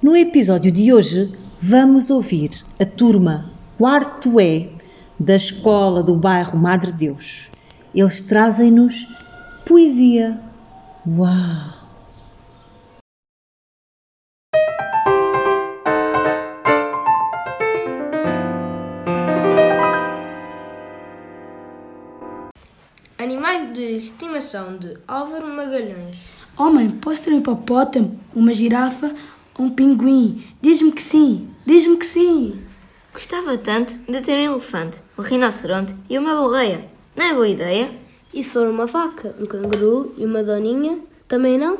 No episódio de hoje vamos ouvir a turma quarto E da escola do bairro Madre Deus. Eles trazem-nos poesia. Uau! Animais de estimação de Álvaro Magalhães. Oh mãe, posso ter um hipopótamo, uma girafa ou um pinguim? Diz-me que sim, diz-me que sim. Gostava tanto de ter um elefante, um rinoceronte e uma boleia. Não é boa ideia? E se for uma vaca, um canguru e uma doninha? Também não?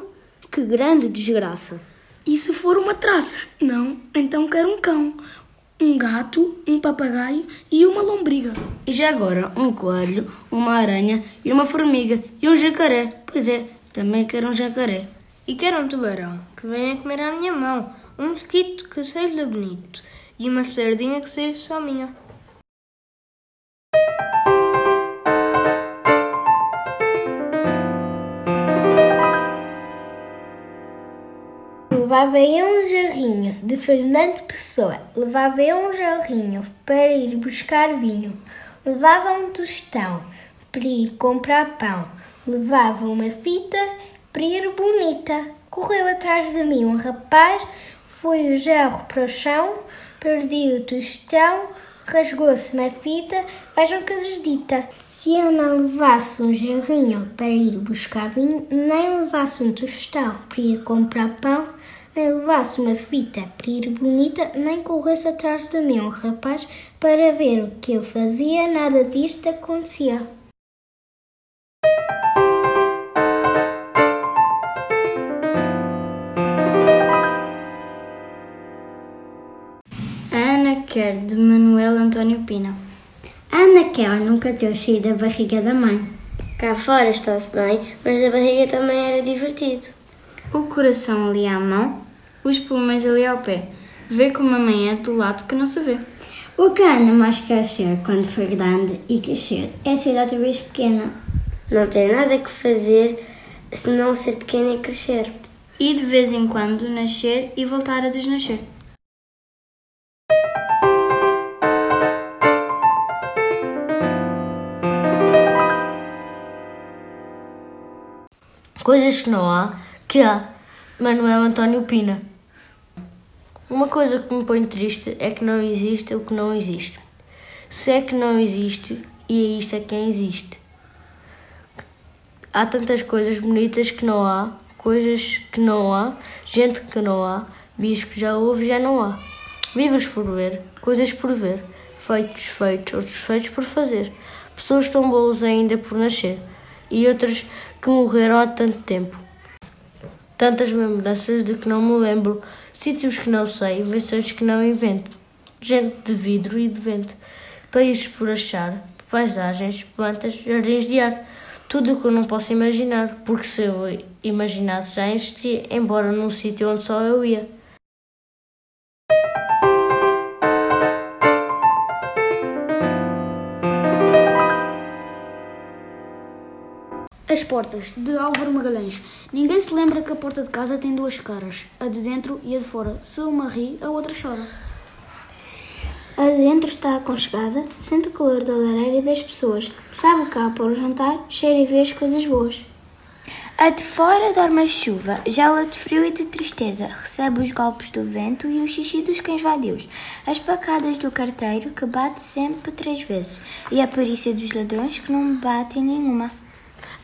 Que grande desgraça! E se for uma traça? Não, então quero um cão, um gato, um papagaio e uma lombriga. E já agora um coelho, uma aranha e uma formiga e um jacaré. Pois é, também quero um jacaré. E quero um tubarão que venha comer à minha mão, um mosquito que seja bonito e uma sardinha que seja só minha. Levava eu um jarrinho de Fernando Pessoa. Levava eu um jarrinho para ir buscar vinho. Levava um tostão para ir comprar pão. Levava uma fita para ir bonita. Correu atrás de mim um rapaz, foi o jarro para o chão, perdi o tostão, rasgou-se-me a fita, vejam que desdita. Se eu não levasse um jarrinho para ir buscar vinho, nem levasse um tostão para ir comprar pão, nem levasse uma fita para ir bonita, nem corresse atrás de mim um rapaz para ver o que eu fazia, nada disto acontecia. Quer de Manuel António Pina. A Ana quer nunca ter saído da barriga da mãe. Cá fora está-se bem, mas a barriga também era divertido. O coração ali à mão, os pulmões ali ao pé. Vê como a mãe é do lado que não se vê. O que a Ana mais quer ser quando for grande e crescer é ser outra vez pequena. Não ter nada que fazer senão ser pequena e crescer. E de vez em quando nascer e voltar a desnascer. Coisas que não há, que há. Manuel António Pina. Uma coisa que me põe triste é que não existe o que não existe. Se é que não existe, e isto é quem existe. Há tantas coisas bonitas que não há, coisas que não há, gente que não há, bichos que já houve já não há. Vivos por ver, coisas por ver, feitos feitos, outros feitos por fazer. Pessoas tão boas ainda por nascer e outras que morreram há tanto tempo. Tantas lembranças de que não me lembro, sítios que não sei, invenções que não invento, gente de vidro e de vento, países por achar, paisagens, plantas, jardins de ar, tudo o que eu não posso imaginar, porque se eu imaginasse já existia, embora num sítio onde só eu ia. As portas, de Álvaro Magalhães. Ninguém se lembra que a porta de casa tem duas caras, a de dentro e a de fora. Se uma ri, a outra chora. A de dentro está aconchegada, sente o calor da lareira e das pessoas, sabe cá para o jantar, cheira e vê as coisas boas. A de fora dorme a chuva, gela de frio e de tristeza, recebe os golpes do vento e o xixi dos cães vadios, as pacadas do carteiro que bate sempre três vezes, e a perícia dos ladrões que não batem nenhuma.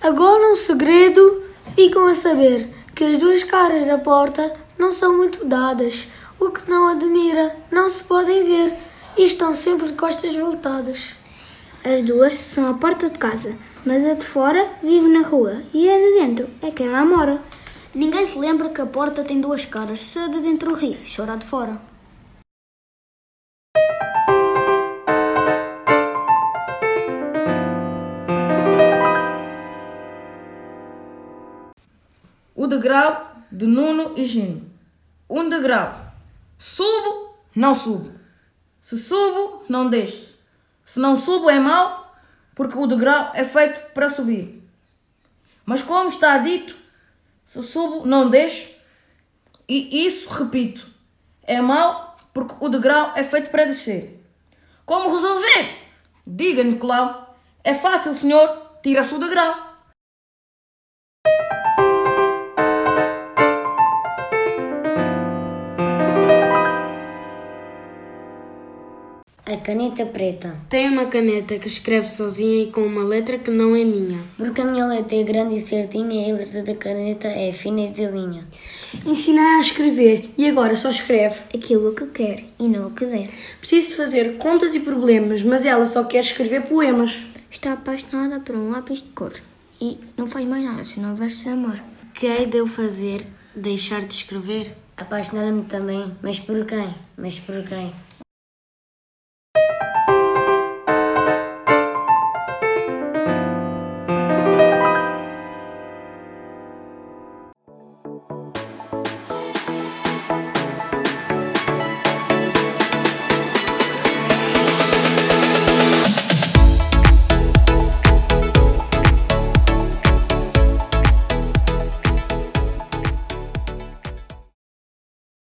Agora um segredo ficam a saber que as duas caras da porta não são muito dadas. O que não admira, não se podem ver e estão sempre de costas voltadas. As duas são a porta de casa, mas a de fora vive na rua e a de dentro é quem lá mora. Ninguém se lembra que a porta tem duas caras. Se a de dentro ri, chora de fora. Degrau de Nuno e Gino. Um degrau. Subo, não subo. Se subo, não deixo. Se não subo, é mau, porque o degrau é feito para subir. Mas como está dito, se subo, não deixo, E isso, repito, é mau porque o degrau é feito para descer. Como resolver? Diga, Nicolau. É fácil, senhor. Tira-se o degrau. Caneta preta. Tem uma caneta que escreve sozinha e com uma letra que não é minha. Porque a minha letra é grande e certinha e a letra da caneta é fina e de linha. Ensina a escrever e agora só escreve aquilo que quer e não o que der. Preciso fazer contas e problemas, mas ela só quer escrever poemas. Está apaixonada por um lápis de cor e não faz mais nada senão versos de amor. Que hei de eu fazer? Deixar de escrever? Apaixonar-me também, mas por quem? Mas por quem?